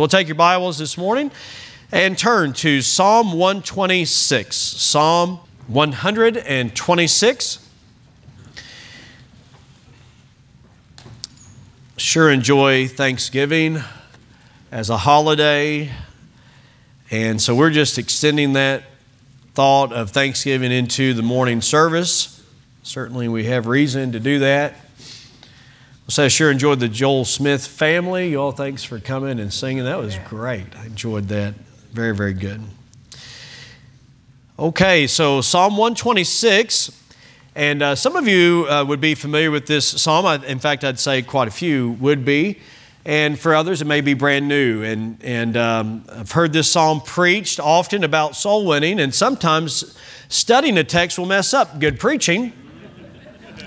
We'll take your Bibles this morning and turn to Psalm 126. Psalm 126. Sure enjoy Thanksgiving as a holiday. And so we're just extending that thought of Thanksgiving into the morning service. Certainly, we have reason to do that. So I sure enjoyed the Joel Smith family. You all, thanks for coming and singing. That was great. I enjoyed that. Very, very good. Okay, so Psalm 126. And uh, some of you uh, would be familiar with this psalm. I, in fact, I'd say quite a few would be. And for others, it may be brand new. And, and um, I've heard this psalm preached often about soul winning, and sometimes studying a text will mess up good preaching.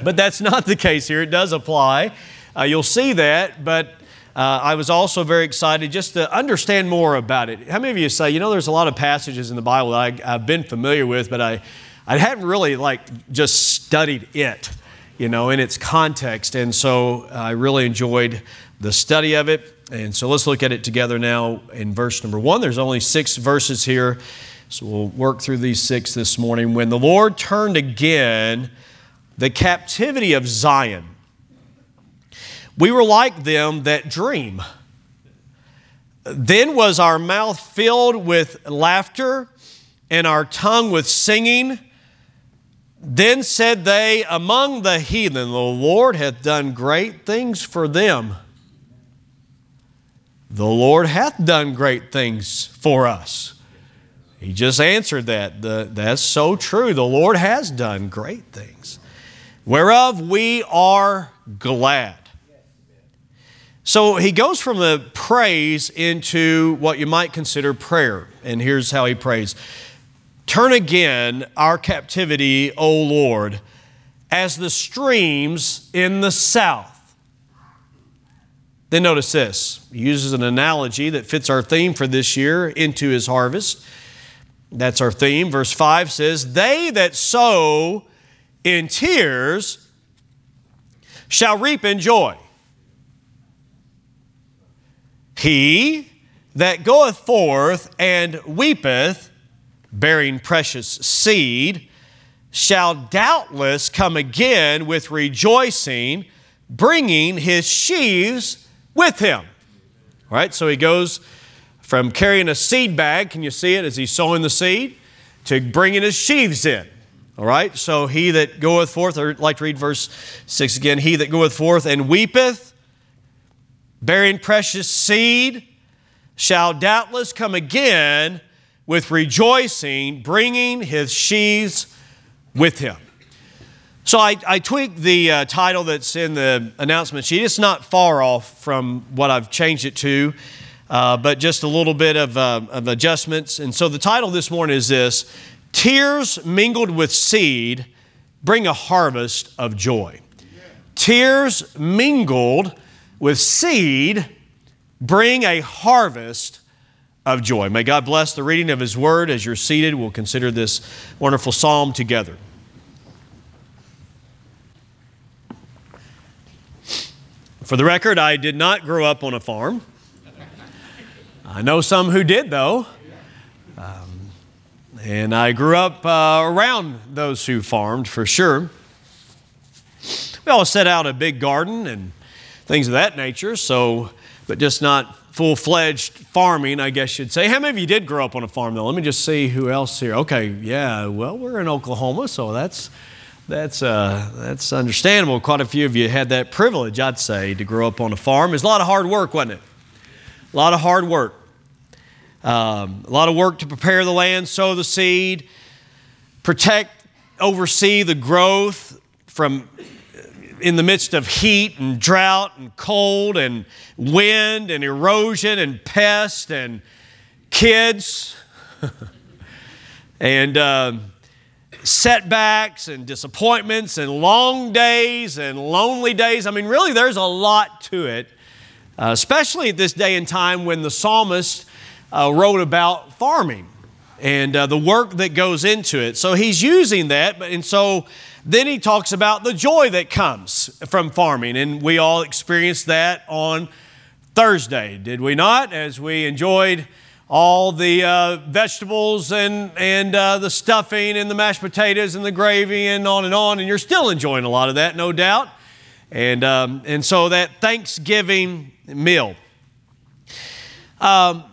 But that's not the case here. It does apply. Uh, you'll see that, but uh, I was also very excited just to understand more about it. How many of you say, you know, there's a lot of passages in the Bible that I, have been familiar with, but I, I hadn't really like just studied it, you know, in its context. And so I really enjoyed the study of it. And so let's look at it together now in verse number one. There's only six verses here, so we'll work through these six this morning. When the Lord turned again the captivity of Zion, we were like them that dream. Then was our mouth filled with laughter and our tongue with singing. Then said they among the heathen, The Lord hath done great things for them. The Lord hath done great things for us. He just answered that. The, that's so true. The Lord has done great things, whereof we are glad. So he goes from the praise into what you might consider prayer. And here's how he prays Turn again our captivity, O Lord, as the streams in the south. Then notice this. He uses an analogy that fits our theme for this year into his harvest. That's our theme. Verse 5 says, They that sow in tears shall reap in joy. He that goeth forth and weepeth, bearing precious seed, shall doubtless come again with rejoicing, bringing his sheaves with him. All right, so he goes from carrying a seed bag, can you see it as he's sowing the seed, to bringing his sheaves in. All right, so he that goeth forth, or I'd like to read verse 6 again, he that goeth forth and weepeth, bearing precious seed, shall doubtless come again with rejoicing, bringing his sheaves with him. So I, I tweaked the uh, title that's in the announcement sheet. It's not far off from what I've changed it to, uh, but just a little bit of, uh, of adjustments. And so the title this morning is this Tears mingled with seed bring a harvest of joy. Tears mingled with seed bring a harvest of joy. May God bless the reading of His Word. As you're seated, we'll consider this wonderful psalm together. For the record, I did not grow up on a farm. I know some who did, though. Um, and I grew up uh, around those who farmed for sure. We all set out a big garden and things of that nature. So, but just not full fledged farming, I guess you'd say. How many of you did grow up on a farm, though? Let me just see who else here. Okay, yeah, well, we're in Oklahoma, so that's. That's, uh, that's understandable. Quite a few of you had that privilege, I'd say, to grow up on a farm. It's a lot of hard work, wasn't it? A lot of hard work. Um, a lot of work to prepare the land, sow the seed, protect, oversee the growth from in the midst of heat and drought and cold and wind and erosion and pest and kids and uh, setbacks and disappointments and long days and lonely days. I mean, really, there's a lot to it, uh, especially at this day and time when the psalmist uh, wrote about farming and uh, the work that goes into it. So he's using that, but and so then he talks about the joy that comes from farming, and we all experienced that on Thursday, did we not? As we enjoyed all the uh, vegetables and, and uh, the stuffing and the mashed potatoes and the gravy and on and on. And you're still enjoying a lot of that, no doubt. And, um, and so that Thanksgiving meal. Um,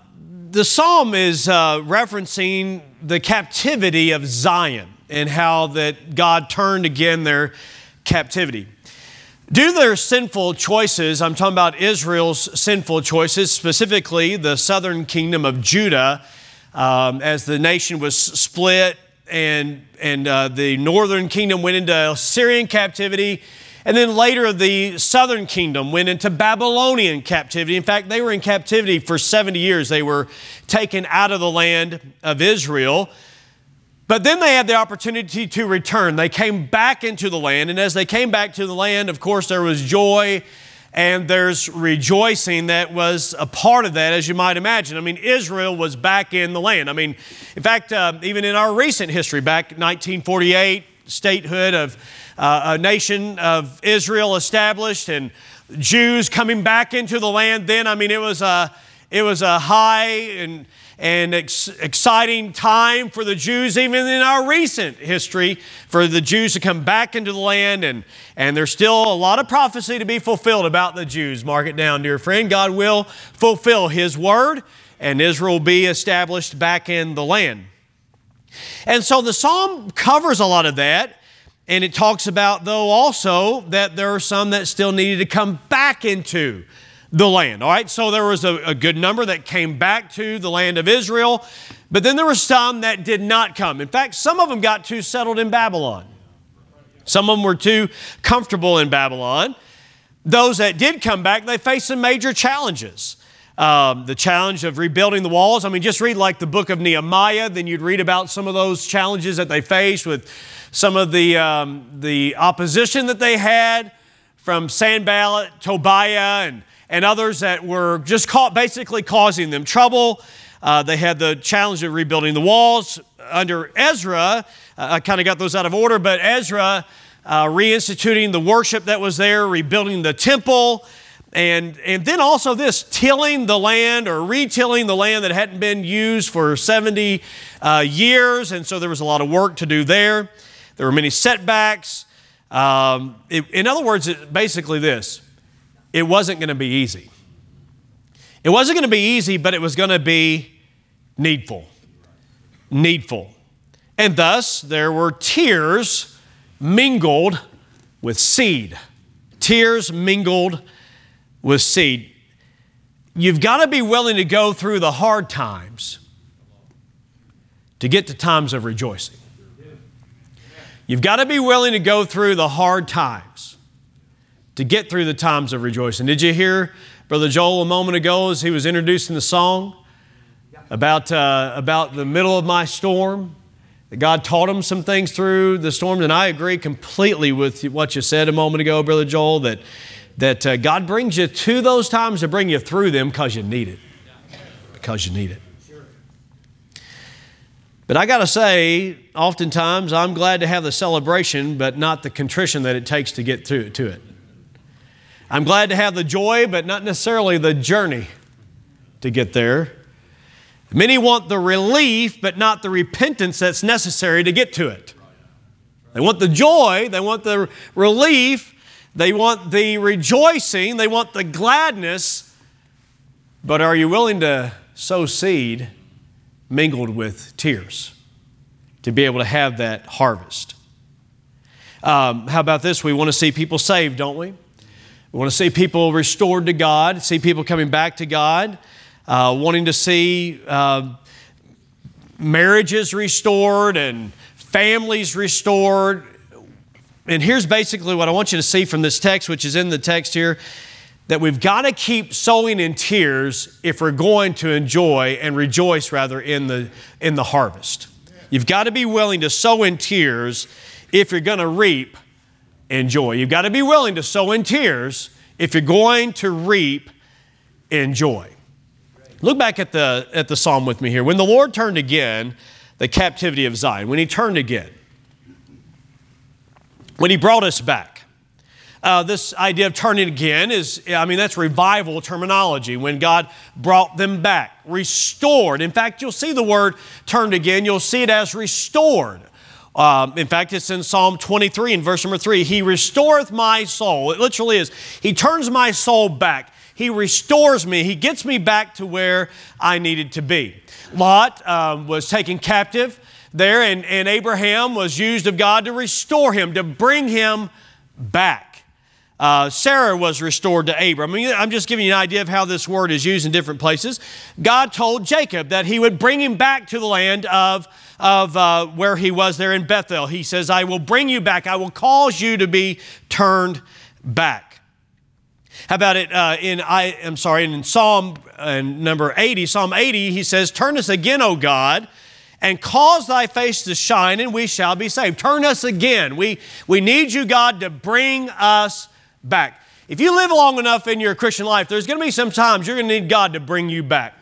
the psalm is uh, referencing the captivity of Zion and how that God turned again their captivity. Due to their sinful choices, I'm talking about Israel's sinful choices, specifically the southern kingdom of Judah, um, as the nation was split and, and uh, the northern kingdom went into Assyrian captivity. And then later, the southern kingdom went into Babylonian captivity. In fact, they were in captivity for 70 years. They were taken out of the land of Israel. But then they had the opportunity to return. They came back into the land, and as they came back to the land, of course, there was joy and there's rejoicing that was a part of that, as you might imagine. I mean, Israel was back in the land. I mean, in fact, uh, even in our recent history, back 1948, statehood of uh, a nation of Israel established, and Jews coming back into the land. Then, I mean, it was a it was a high and and ex- exciting time for the Jews, even in our recent history, for the Jews to come back into the land. And, and there's still a lot of prophecy to be fulfilled about the Jews. Mark it down, dear friend. God will fulfill His word, and Israel will be established back in the land. And so the psalm covers a lot of that. And it talks about, though, also that there are some that still needed to come back into the land. All right, so there was a, a, good number that came back to the land of Israel, but then there were some that did not come. In fact, some of them got too settled in Babylon. Some of them were too comfortable in Babylon. Those that did come back, they faced some major challenges. Um, the challenge of rebuilding the walls. I mean, just read like the book of Nehemiah, then you'd read about some of those challenges that they faced with some of the, um, the opposition that they had from Sanballat, Tobiah, and and others that were just caught, basically causing them trouble. Uh, they had the challenge of rebuilding the walls. Under Ezra, uh, I kind of got those out of order, but Ezra uh, reinstituting the worship that was there, rebuilding the temple, and, and then also this tilling the land or retilling the land that hadn't been used for 70 uh, years. And so there was a lot of work to do there. There were many setbacks. Um, it, in other words, it, basically this it wasn't going to be easy. It wasn't going to be easy, but it was going to be needful. Needful. And thus, there were tears mingled with seed. Tears mingled with seed. You've got to be willing to go through the hard times to get to times of rejoicing. You've got to be willing to go through the hard times to get through the times of rejoicing. Did you hear Brother Joel a moment ago as he was introducing the song about, uh, about the middle of my storm? God taught him some things through the storm, and I agree completely with what you said a moment ago, Brother Joel, that, that uh, God brings you to those times to bring you through them because you need it. Because you need it. But I got to say, oftentimes I'm glad to have the celebration, but not the contrition that it takes to get through to it. I'm glad to have the joy, but not necessarily the journey to get there. Many want the relief, but not the repentance that's necessary to get to it. They want the joy, they want the relief, they want the rejoicing, they want the gladness, but are you willing to sow seed mingled with tears to be able to have that harvest? Um, how about this? We want to see people saved, don't we? We want to see people restored to God, see people coming back to God, uh, wanting to see uh, marriages restored and families restored. And here's basically what I want you to see from this text, which is in the text here that we've got to keep sowing in tears if we're going to enjoy and rejoice rather in the, in the harvest. You've got to be willing to sow in tears if you're going to reap and joy. You've got to be willing to sow in tears if you're going to reap in joy. Look back at the, at the psalm with me here. When the Lord turned again, the captivity of Zion, when He turned again, when He brought us back, uh, this idea of turning again is, I mean, that's revival terminology when God brought them back, restored. In fact, you'll see the word turned again, you'll see it as restored. Um, in fact, it's in Psalm 23 in verse number 3. He restoreth my soul. It literally is. He turns my soul back. He restores me. He gets me back to where I needed to be. Lot um, was taken captive there, and, and Abraham was used of God to restore him, to bring him back. Uh, Sarah was restored to Abram. I mean, I'm just giving you an idea of how this word is used in different places. God told Jacob that he would bring him back to the land of, of uh, where he was there in Bethel. He says, I will bring you back. I will cause you to be turned back. How about it uh, in, I, I'm sorry, in Psalm uh, number 80, Psalm 80, he says, Turn us again, O God, and cause thy face to shine, and we shall be saved. Turn us again. We, we need you, God, to bring us back. If you live long enough in your Christian life, there's going to be some times you're going to need God to bring you back.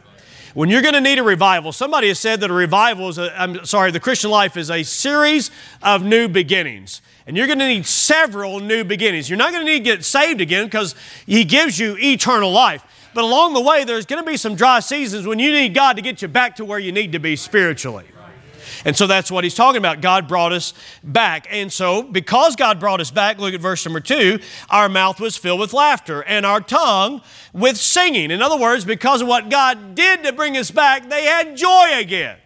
When you're going to need a revival, somebody has said that a revival is, I'm sorry, the Christian life is a series of new beginnings. And you're going to need several new beginnings. You're not going to need to get saved again because He gives you eternal life. But along the way, there's going to be some dry seasons when you need God to get you back to where you need to be spiritually. And so that's what he's talking about. God brought us back. And so, because God brought us back, look at verse number two, our mouth was filled with laughter and our tongue with singing. In other words, because of what God did to bring us back, they had joy again.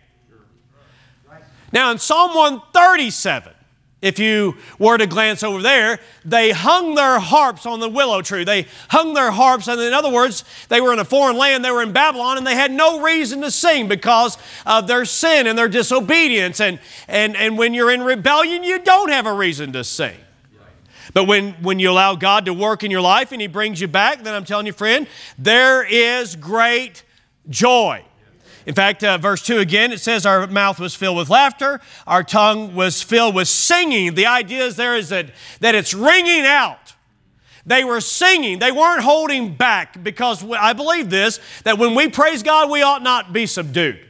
Now, in Psalm 137, if you were to glance over there, they hung their harps on the willow tree. They hung their harps, and in other words, they were in a foreign land, they were in Babylon, and they had no reason to sing because of their sin and their disobedience. And, and, and when you're in rebellion, you don't have a reason to sing. But when, when you allow God to work in your life and He brings you back, then I'm telling you, friend, there is great joy. In fact, uh, verse 2 again, it says, Our mouth was filled with laughter, our tongue was filled with singing. The idea is there is that, that it's ringing out. They were singing, they weren't holding back because I believe this that when we praise God, we ought not be subdued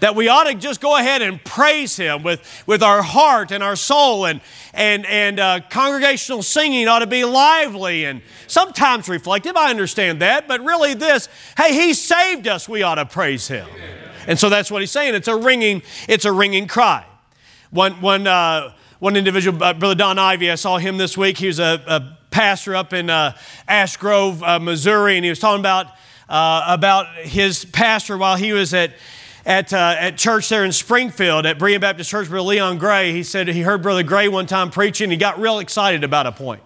that we ought to just go ahead and praise Him with, with our heart and our soul, and, and, and uh, congregational singing ought to be lively and sometimes reflective. I understand that, but really, this hey, He saved us, we ought to praise Him. And so that's what He's saying. It's a ringing, it's a ringing cry. One, one, uh, one individual, uh, Brother Don Ivy, I saw him this week. He was a, a pastor up in uh, Ash Grove, uh, Missouri, and he was talking about, uh, about his pastor while he was at at, uh, at church there in Springfield at Berean Baptist Church, Brother Leon Gray, he said he heard Brother Gray one time preaching. He got real excited about a point.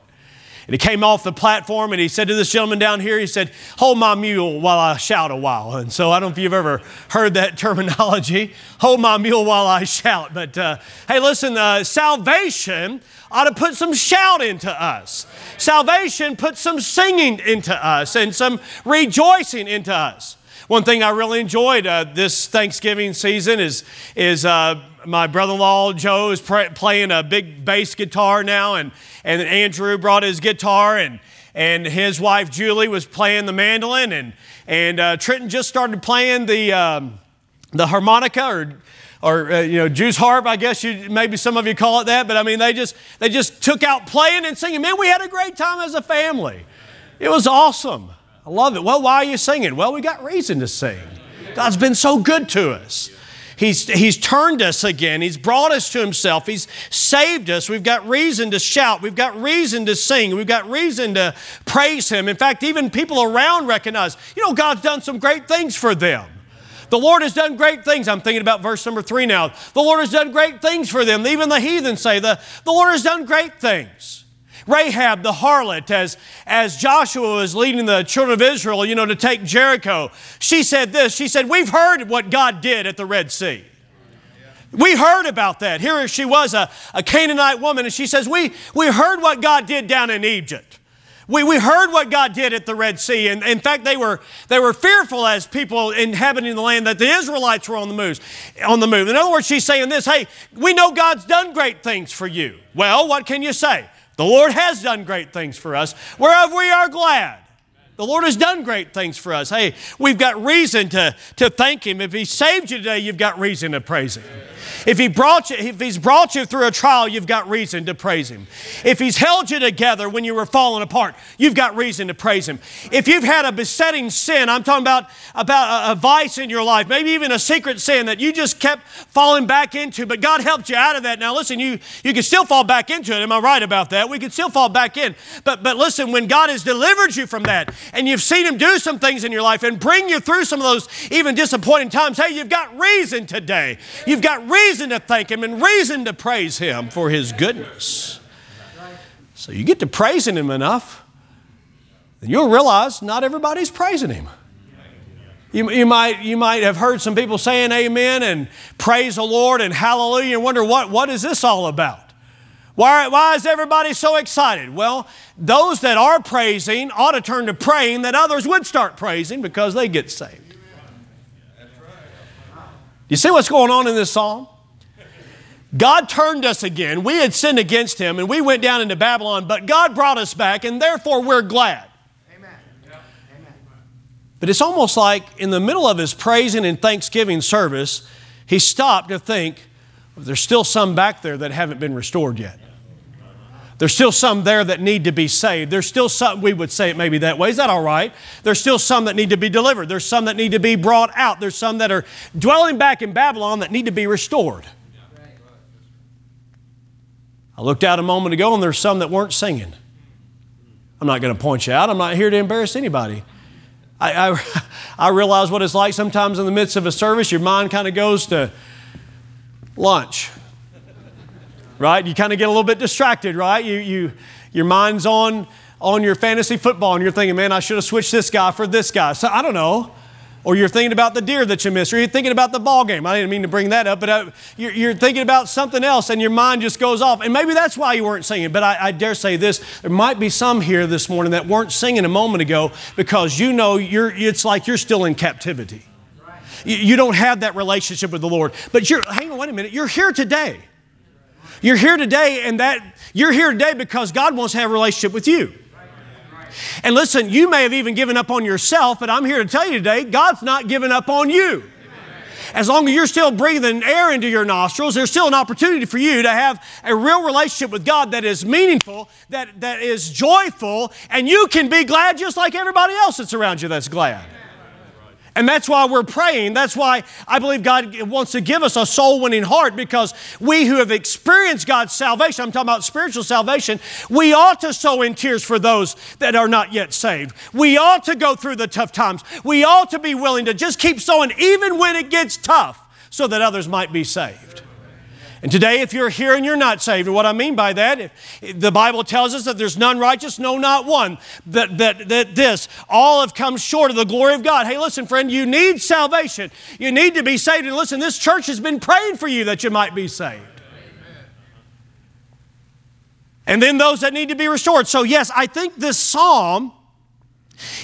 And he came off the platform and he said to this gentleman down here, he said, Hold my mule while I shout a while. And so I don't know if you've ever heard that terminology, hold my mule while I shout. But uh, hey, listen, uh, salvation ought to put some shout into us. Salvation puts some singing into us and some rejoicing into us. One thing I really enjoyed uh, this Thanksgiving season is, is uh, my brother-in-law Joe is playing a big bass guitar now, and, and Andrew brought his guitar, and, and his wife Julie was playing the mandolin, and, and uh, Trenton just started playing the, um, the harmonica or or uh, you know Jew's harp, I guess you maybe some of you call it that, but I mean they just they just took out playing and singing. Man, we had a great time as a family. It was awesome. I love it. Well, why are you singing? Well, we got reason to sing. God's been so good to us. He's, he's turned us again. He's brought us to Himself. He's saved us. We've got reason to shout. We've got reason to sing. We've got reason to praise Him. In fact, even people around recognize, you know, God's done some great things for them. The Lord has done great things. I'm thinking about verse number three now. The Lord has done great things for them. Even the heathen say, the, the Lord has done great things. Rahab the harlot, as, as Joshua was leading the children of Israel, you know, to take Jericho, she said this. She said, We've heard what God did at the Red Sea. We heard about that. Here she was, a, a Canaanite woman, and she says, we, we heard what God did down in Egypt. We, we heard what God did at the Red Sea. And in fact, they were, they were fearful as people inhabiting the land that the Israelites were on the move. On the move. In other words, she's saying this, hey, we know God's done great things for you. Well, what can you say? The Lord has done great things for us, whereof we are glad. The Lord has done great things for us. Hey, we've got reason to, to thank Him. If He saved you today, you've got reason to praise Him. If, he brought you, if He's brought you through a trial, you've got reason to praise Him. If He's held you together when you were falling apart, you've got reason to praise Him. If you've had a besetting sin, I'm talking about, about a, a vice in your life, maybe even a secret sin that you just kept falling back into, but God helped you out of that. Now, listen, you, you can still fall back into it. Am I right about that? We can still fall back in. But, but listen, when God has delivered you from that and you've seen Him do some things in your life and bring you through some of those even disappointing times, hey, you've got reason today. You've got reason to thank Him and reason to praise Him for His goodness. So you get to praising Him enough, then you'll realize not everybody's praising Him. You, you, might, you might have heard some people saying amen and praise the Lord and hallelujah and wonder what, what is this all about? Why, why is everybody so excited? Well, those that are praising ought to turn to praying that others would start praising because they get saved. You see what's going on in this psalm? God turned us again. We had sinned against Him and we went down into Babylon, but God brought us back and therefore we're glad. Amen. But it's almost like in the middle of his praising and thanksgiving service, he stopped to think, there's still some back there that haven't been restored yet. There's still some there that need to be saved. There's still some, we would say it maybe that way. Is that all right? There's still some that need to be delivered. There's some that need to be brought out. There's some that are dwelling back in Babylon that need to be restored. I looked out a moment ago and there's some that weren't singing. I'm not going to point you out. I'm not here to embarrass anybody. I, I, I realize what it's like sometimes in the midst of a service, your mind kind of goes to lunch right? You kind of get a little bit distracted, right? You, you, your mind's on, on your fantasy football and you're thinking, man, I should have switched this guy for this guy. So I don't know. Or you're thinking about the deer that you missed, or you're thinking about the ball game. I didn't mean to bring that up, but uh, you're, you're, thinking about something else and your mind just goes off. And maybe that's why you weren't singing. But I, I dare say this there might be some here this morning that weren't singing a moment ago because you know you're, it's like you're still in captivity. You don't have that relationship with the Lord. But you're, hang on, wait a minute, you're here today. You're here today, and that you're here today because God wants to have a relationship with you. And listen, you may have even given up on yourself, but I'm here to tell you today, God's not giving up on you. As long as you're still breathing air into your nostrils, there's still an opportunity for you to have a real relationship with God that is meaningful, that, that is joyful, and you can be glad just like everybody else that's around you that's glad. And that's why we're praying. That's why I believe God wants to give us a soul winning heart because we who have experienced God's salvation, I'm talking about spiritual salvation, we ought to sow in tears for those that are not yet saved. We ought to go through the tough times. We ought to be willing to just keep sowing even when it gets tough so that others might be saved. And today, if you're here and you're not saved, and what I mean by that, if, the Bible tells us that there's none righteous, no, not one, that, that, that this, all have come short of the glory of God. Hey, listen, friend, you need salvation. You need to be saved. And listen, this church has been praying for you that you might be saved. And then those that need to be restored. So, yes, I think this psalm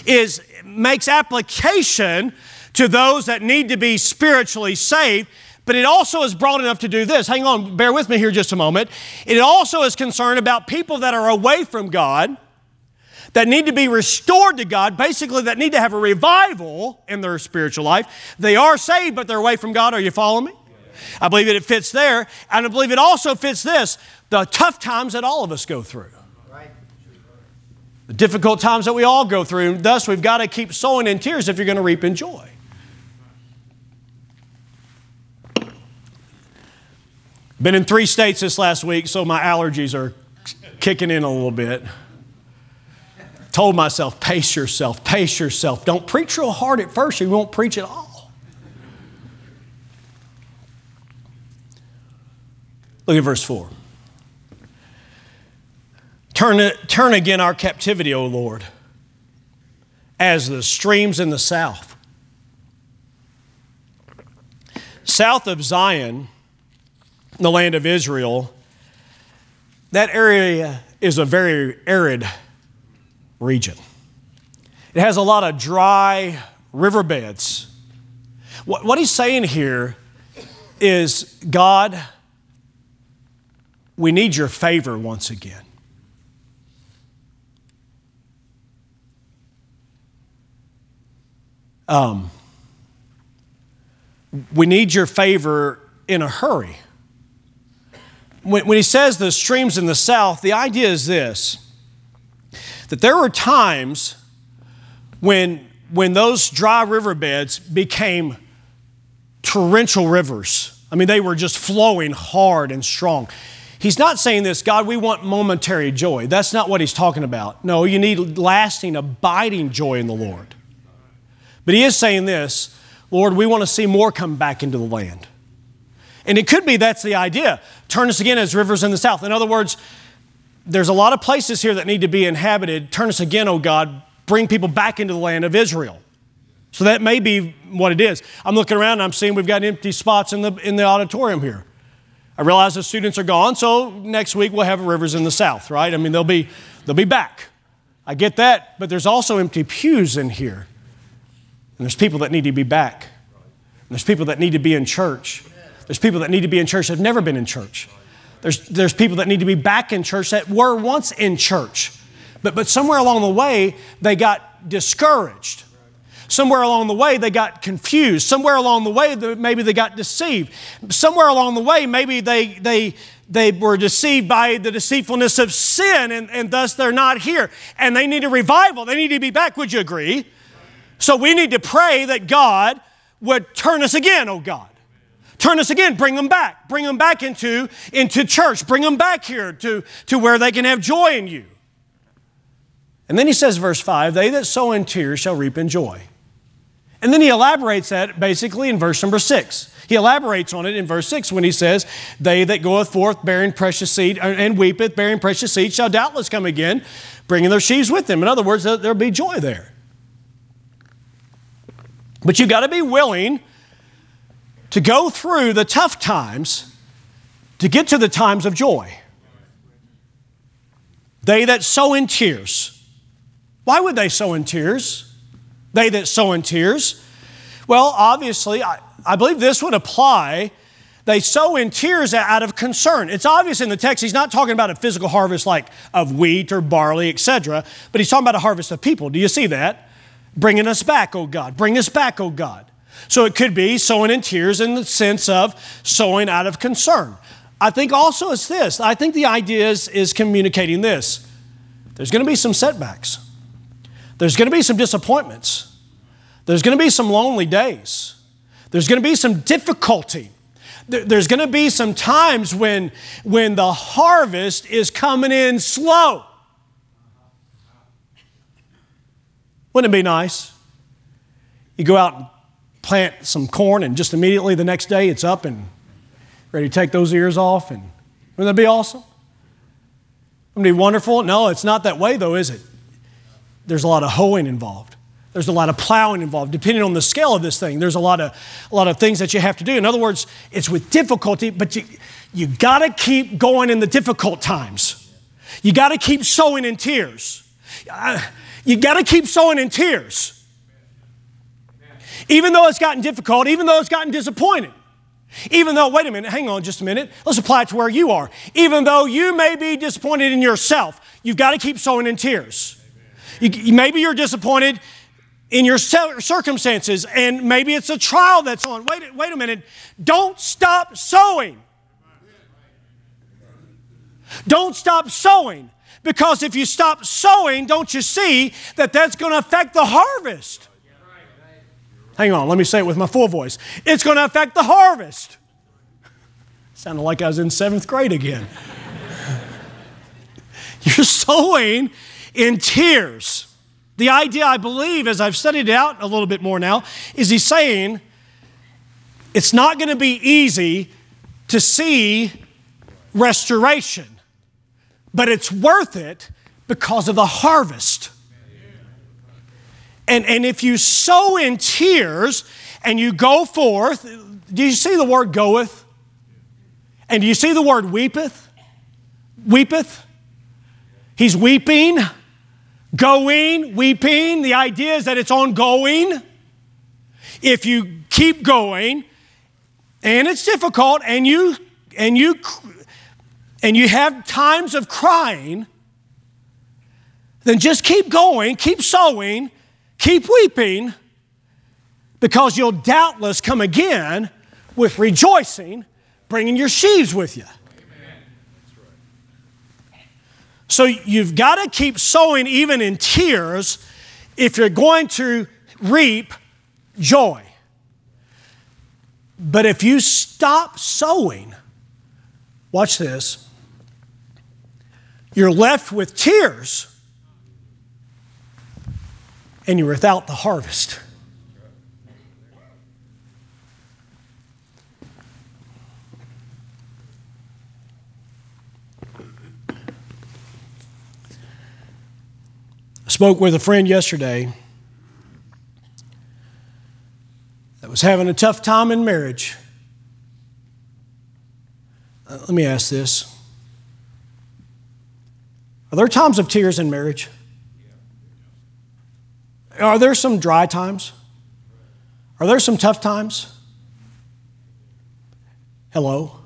is, makes application to those that need to be spiritually saved but it also is broad enough to do this. Hang on, bear with me here just a moment. It also is concerned about people that are away from God, that need to be restored to God, basically, that need to have a revival in their spiritual life. They are saved, but they're away from God. Are you following me? I believe that it fits there. And I believe it also fits this the tough times that all of us go through. The difficult times that we all go through. Thus, we've got to keep sowing in tears if you're going to reap in joy. Been in three states this last week, so my allergies are kicking in a little bit. Told myself, pace yourself, pace yourself. Don't preach real hard at first, you won't preach at all. Look at verse 4. Turn, turn again our captivity, O Lord, as the streams in the south. South of Zion, the land of Israel, that area is a very arid region. It has a lot of dry riverbeds. What, what he's saying here is God, we need your favor once again. Um, we need your favor in a hurry. When, when he says the streams in the south, the idea is this that there were times when, when those dry riverbeds became torrential rivers. I mean, they were just flowing hard and strong. He's not saying this, God, we want momentary joy. That's not what he's talking about. No, you need lasting, abiding joy in the Lord. But he is saying this Lord, we want to see more come back into the land. And it could be that's the idea. Turn us again as rivers in the south. In other words, there's a lot of places here that need to be inhabited. Turn us again, oh God. Bring people back into the land of Israel. So that may be what it is. I'm looking around and I'm seeing we've got empty spots in the, in the auditorium here. I realize the students are gone, so next week we'll have rivers in the south, right? I mean, they'll be, they'll be back. I get that, but there's also empty pews in here. And there's people that need to be back. And there's people that need to be in church. There's people that need to be in church that have never been in church. There's, there's people that need to be back in church that were once in church. But, but somewhere along the way, they got discouraged. Somewhere along the way, they got confused. Somewhere along the way, maybe they got deceived. Somewhere along the way, maybe they, they, they were deceived by the deceitfulness of sin, and, and thus they're not here. And they need a revival. They need to be back. Would you agree? So we need to pray that God would turn us again, oh God. Turn us again, bring them back. Bring them back into, into church. Bring them back here to, to where they can have joy in you. And then he says, verse 5 They that sow in tears shall reap in joy. And then he elaborates that basically in verse number 6. He elaborates on it in verse 6 when he says, They that goeth forth bearing precious seed uh, and weepeth, bearing precious seed, shall doubtless come again, bringing their sheaves with them. In other words, there'll be joy there. But you've got to be willing to go through the tough times to get to the times of joy. They that sow in tears. Why would they sow in tears? They that sow in tears. Well, obviously, I, I believe this would apply. They sow in tears out of concern. It's obvious in the text, he's not talking about a physical harvest like of wheat or barley, etc., but he's talking about a harvest of people. Do you see that? Bringing us back, oh God. Bring us back, oh God. So it could be sowing in tears in the sense of sowing out of concern. I think also it's this. I think the idea is, is communicating this. There's going to be some setbacks. There's going to be some disappointments. There's going to be some lonely days. There's going to be some difficulty. There's going to be some times when, when the harvest is coming in slow. Wouldn't it be nice? You go out and plant some corn, and just immediately the next day it's up and ready to take those ears off. And wouldn't that be awesome? Wouldn't it be wonderful? No, it's not that way, though, is it? There's a lot of hoeing involved. There's a lot of plowing involved. Depending on the scale of this thing, there's a lot of, a lot of things that you have to do. In other words, it's with difficulty, but you, you got to keep going in the difficult times. You got to keep sowing in tears. Uh, you got to keep sowing in tears. Even though it's gotten difficult, even though it's gotten disappointing. Even though, wait a minute, hang on just a minute. Let's apply it to where you are. Even though you may be disappointed in yourself, you've got to keep sowing in tears. You, maybe you're disappointed in your circumstances, and maybe it's a trial that's on. Wait, wait a minute. Don't stop sowing. Don't stop sowing. Because if you stop sowing, don't you see that that's going to affect the harvest? Hang on, let me say it with my full voice. It's going to affect the harvest. Sounded like I was in seventh grade again. You're sowing in tears. The idea, I believe, as I've studied it out a little bit more now, is he's saying it's not going to be easy to see restoration but it's worth it because of the harvest. And, and if you sow in tears and you go forth, do you see the word goeth? And do you see the word weepeth? Weepeth? He's weeping, going, weeping. The idea is that it's ongoing. If you keep going, and it's difficult, and you and you and you have times of crying, then just keep going, keep sowing, keep weeping, because you'll doubtless come again with rejoicing bringing your sheaves with you. So you've got to keep sowing even in tears if you're going to reap joy. But if you stop sowing, watch this, you're left with tears and you're without the harvest. I spoke with a friend yesterday that was having a tough time in marriage. Uh, let me ask this Are there times of tears in marriage? Are there some dry times? Are there some tough times? Hello?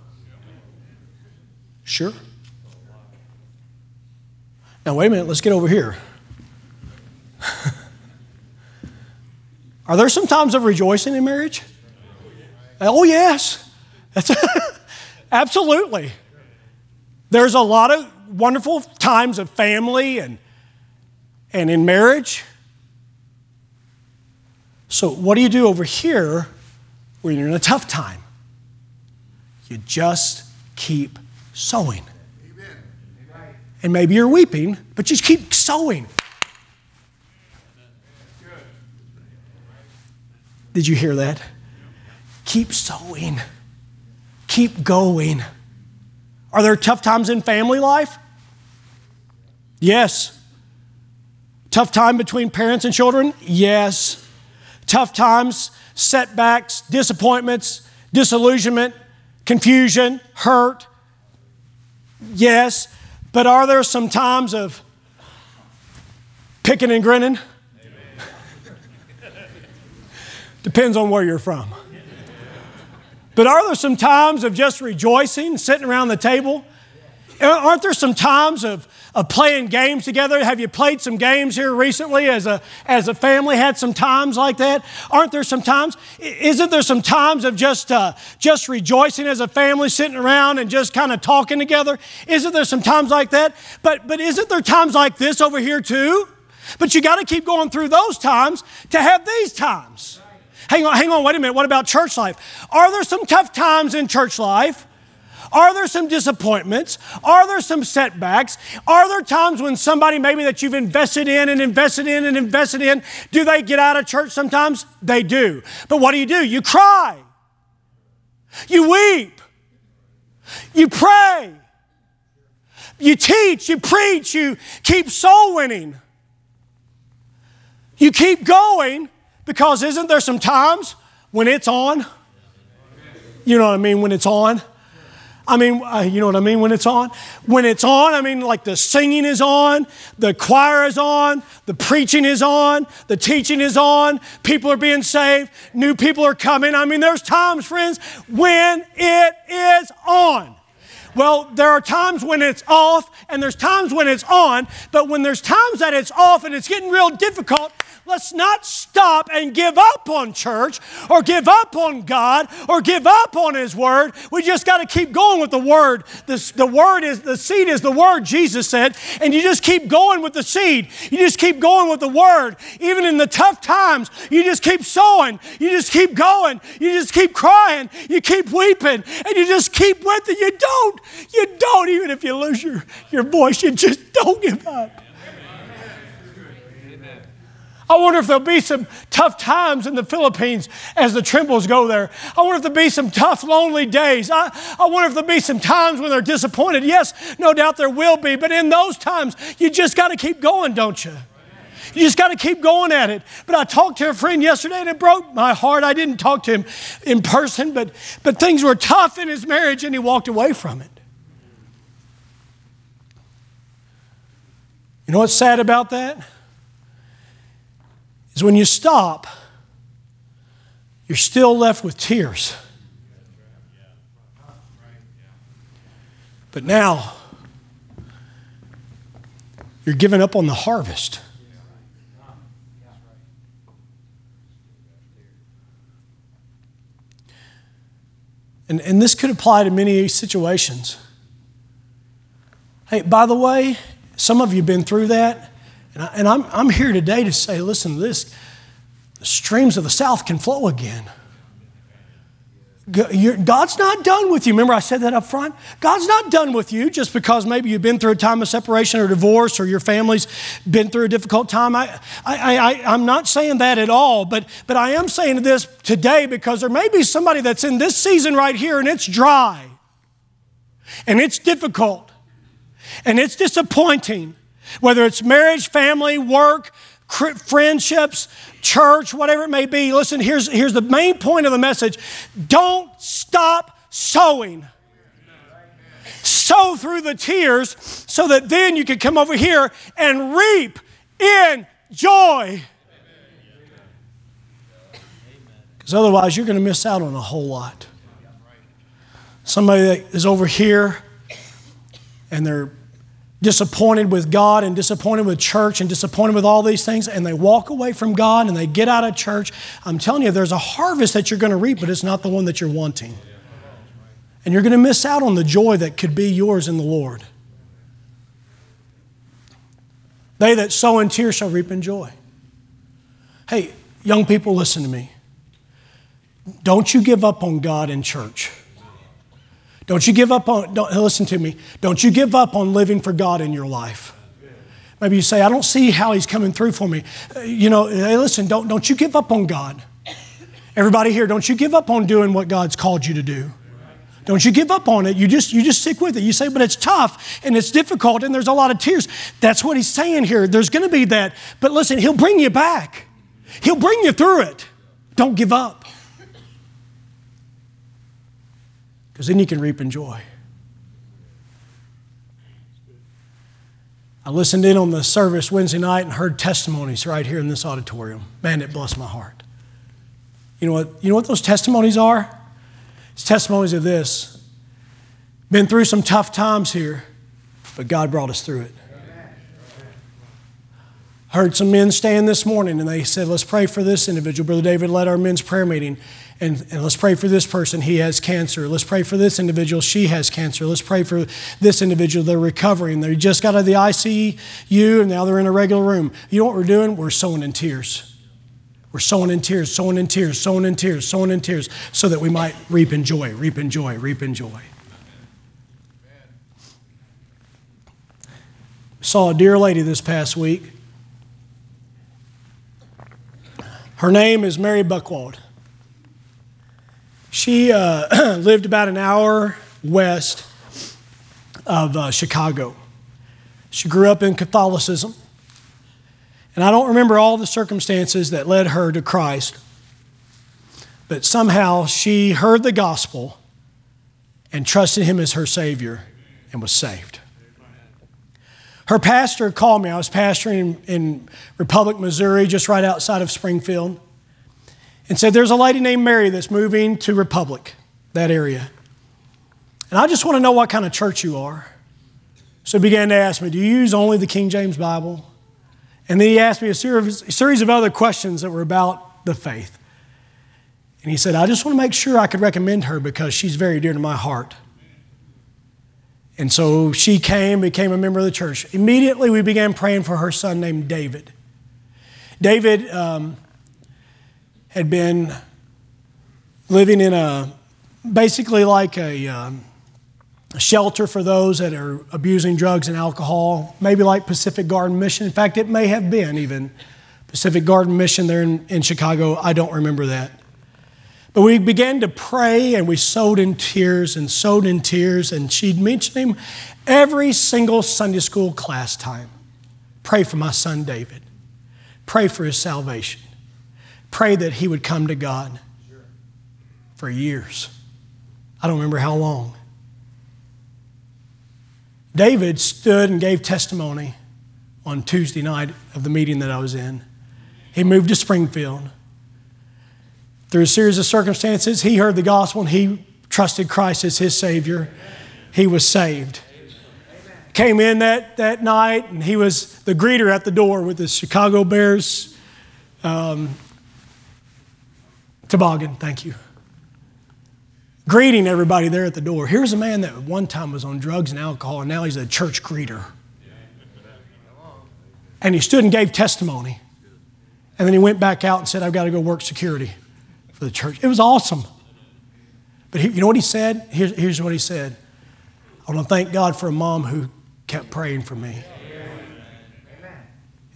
Sure. Now, wait a minute, let's get over here. Are there some times of rejoicing in marriage? Oh, yes. Absolutely. There's a lot of wonderful times of family and, and in marriage. So, what do you do over here when you're in a tough time? You just keep sowing. And maybe you're weeping, but you just keep sowing. Did you hear that? Keep sowing. Keep going. Are there tough times in family life? Yes. Tough time between parents and children? Yes. Tough times, setbacks, disappointments, disillusionment, confusion, hurt? Yes. But are there some times of picking and grinning? Depends on where you're from. But are there some times of just rejoicing, sitting around the table? Aren't there some times of, of playing games together? Have you played some games here recently as a, as a family? Had some times like that? Aren't there some times? Isn't there some times of just, uh, just rejoicing as a family, sitting around and just kind of talking together? Isn't there some times like that? But, but isn't there times like this over here too? But you got to keep going through those times to have these times. Hang on, hang on, wait a minute. What about church life? Are there some tough times in church life? Are there some disappointments? Are there some setbacks? Are there times when somebody maybe that you've invested in and invested in and invested in, do they get out of church sometimes? They do. But what do you do? You cry. You weep. You pray. You teach. You preach. You keep soul winning. You keep going because isn't there some times when it's on? You know what I mean? When it's on. I mean, uh, you know what I mean when it's on? When it's on, I mean, like the singing is on, the choir is on, the preaching is on, the teaching is on, people are being saved, new people are coming. I mean, there's times, friends, when it is on. Well, there are times when it's off and there's times when it's on, but when there's times that it's off and it's getting real difficult, let's not stop and give up on church or give up on God or give up on His Word. We just got to keep going with the Word. The, the Word is, the seed is the Word, Jesus said, and you just keep going with the seed. You just keep going with the Word. Even in the tough times, you just keep sowing. You just keep going. You just keep crying. You keep weeping, and you just keep with it. You don't. You don't, even if you lose your, your voice, you just don't give up. I wonder if there'll be some tough times in the Philippines as the trembles go there. I wonder if there'll be some tough, lonely days. I, I wonder if there'll be some times when they're disappointed. Yes, no doubt there will be, but in those times, you just got to keep going, don't you? You just got to keep going at it. But I talked to a friend yesterday and it broke my heart. I didn't talk to him in person, but, but things were tough in his marriage and he walked away from it. You know what's sad about that? is when you stop, you're still left with tears. But now, you're giving up on the harvest. And, and this could apply to many situations. Hey, by the way, some of you have been through that. And, I, and I'm, I'm here today to say, listen to this the streams of the South can flow again. God's not done with you. Remember, I said that up front? God's not done with you just because maybe you've been through a time of separation or divorce or your family's been through a difficult time. I, I, I, I'm not saying that at all, but, but I am saying this today because there may be somebody that's in this season right here and it's dry and it's difficult and it's disappointing, whether it's marriage, family, work, friendships, church, whatever it may be. Listen, here's, here's the main point of the message don't stop sowing. Sow through the tears so that then you can come over here and reap in joy. Because otherwise, you're going to miss out on a whole lot. Somebody that is over here and they're disappointed with God and disappointed with church and disappointed with all these things, and they walk away from God and they get out of church, I'm telling you, there's a harvest that you're going to reap, but it's not the one that you're wanting. And you're going to miss out on the joy that could be yours in the Lord. They that sow in tears shall reap in joy. Hey, young people, listen to me. Don't you give up on God in church. Don't you give up on, don't, listen to me, don't you give up on living for God in your life. Maybe you say, I don't see how he's coming through for me. Uh, you know, hey, listen, don't, don't you give up on God. Everybody here, don't you give up on doing what God's called you to do. Don't you give up on it. You just, you just stick with it. You say, but it's tough and it's difficult and there's a lot of tears. That's what he's saying here. There's going to be that. But listen, he'll bring you back, he'll bring you through it. Don't give up. Because then you can reap in joy. I listened in on the service Wednesday night and heard testimonies right here in this auditorium. Man, it blessed my heart. You know what, you know what those testimonies are? It's testimonies of this. Been through some tough times here, but God brought us through it. Heard some men stand this morning and they said, Let's pray for this individual. Brother David led our men's prayer meeting and, and let's pray for this person, he has cancer. Let's pray for this individual, she has cancer. Let's pray for this individual, they're recovering. They just got out of the ICU and now they're in a regular room. You know what we're doing? We're sowing in tears. We're sowing in tears, sowing in tears, sowing in tears, sowing in tears, so that we might reap in joy, reap in joy, reap in joy. Saw a dear lady this past week. Her name is Mary Buckwald. She uh, lived about an hour west of uh, Chicago. She grew up in Catholicism. And I don't remember all the circumstances that led her to Christ, but somehow she heard the gospel and trusted him as her Savior and was saved. Her pastor called me. I was pastoring in, in Republic, Missouri, just right outside of Springfield and said, There's a lady named Mary that's moving to Republic, that area. And I just want to know what kind of church you are. So he began to ask me, Do you use only the King James Bible? And then he asked me a series of other questions that were about the faith. And he said, I just want to make sure I could recommend her because she's very dear to my heart. And so she came, became a member of the church. Immediately, we began praying for her son named David. David um, had been living in a basically like a, um, a shelter for those that are abusing drugs and alcohol, maybe like Pacific Garden Mission. In fact, it may have been even Pacific Garden Mission there in, in Chicago. I don't remember that. But we began to pray and we sowed in tears and sowed in tears, and she'd mention him every single Sunday school class time. Pray for my son David. Pray for his salvation Pray that he would come to God for years. I don't remember how long. David stood and gave testimony on Tuesday night of the meeting that I was in. He moved to Springfield. Through a series of circumstances, he heard the gospel and he trusted Christ as his Savior. He was saved. Came in that, that night and he was the greeter at the door with the Chicago Bears um, Toboggan, thank you. greeting everybody there at the door. Here's a man that one time was on drugs and alcohol, and now he's a church greeter. And he stood and gave testimony. And then he went back out and said, I've got to go work security for the church. It was awesome. But he, you know what he said? Here's, here's what he said I want to thank God for a mom who kept praying for me.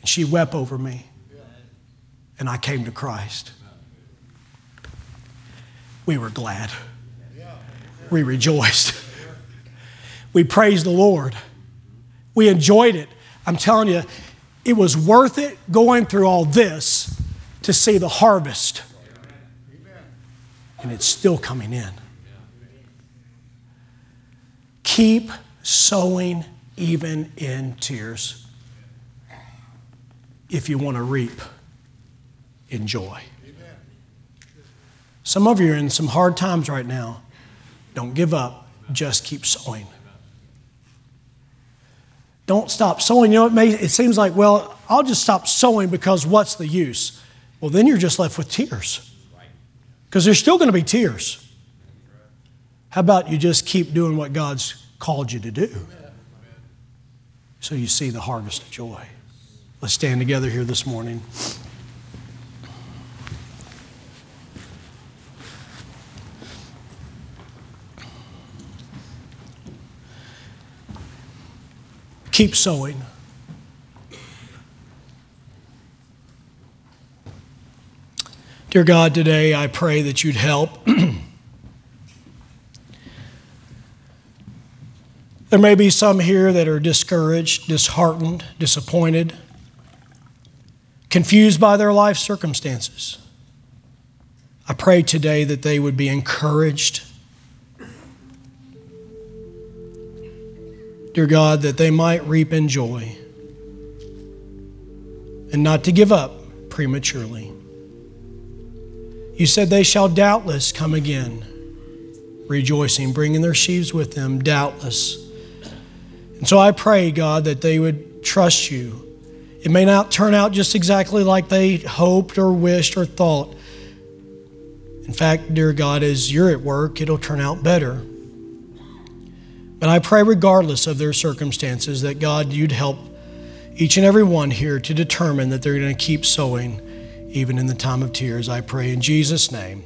And she wept over me. And I came to Christ. We were glad. We rejoiced. We praised the Lord. We enjoyed it. I'm telling you, it was worth it going through all this to see the harvest. And it's still coming in. Keep sowing even in tears if you want to reap in joy. Some of you are in some hard times right now. Don't give up, just keep sowing. Don't stop sowing. You know, it, may, it seems like, well, I'll just stop sowing because what's the use? Well, then you're just left with tears. Because there's still going to be tears. How about you just keep doing what God's called you to do? So you see the harvest of joy. Let's stand together here this morning. Keep sowing. Dear God, today I pray that you'd help. there may be some here that are discouraged, disheartened, disappointed, confused by their life circumstances. I pray today that they would be encouraged dear God, that they might reap in joy and not to give up prematurely. You said they shall doubtless come again, rejoicing, bringing their sheaves with them, doubtless. And so I pray, God, that they would trust you. It may not turn out just exactly like they hoped or wished or thought. In fact, dear God, as you're at work, it'll turn out better. But I pray, regardless of their circumstances, that God, you'd help each and every one here to determine that they're going to keep sowing even in the time of tears. I pray in Jesus' name.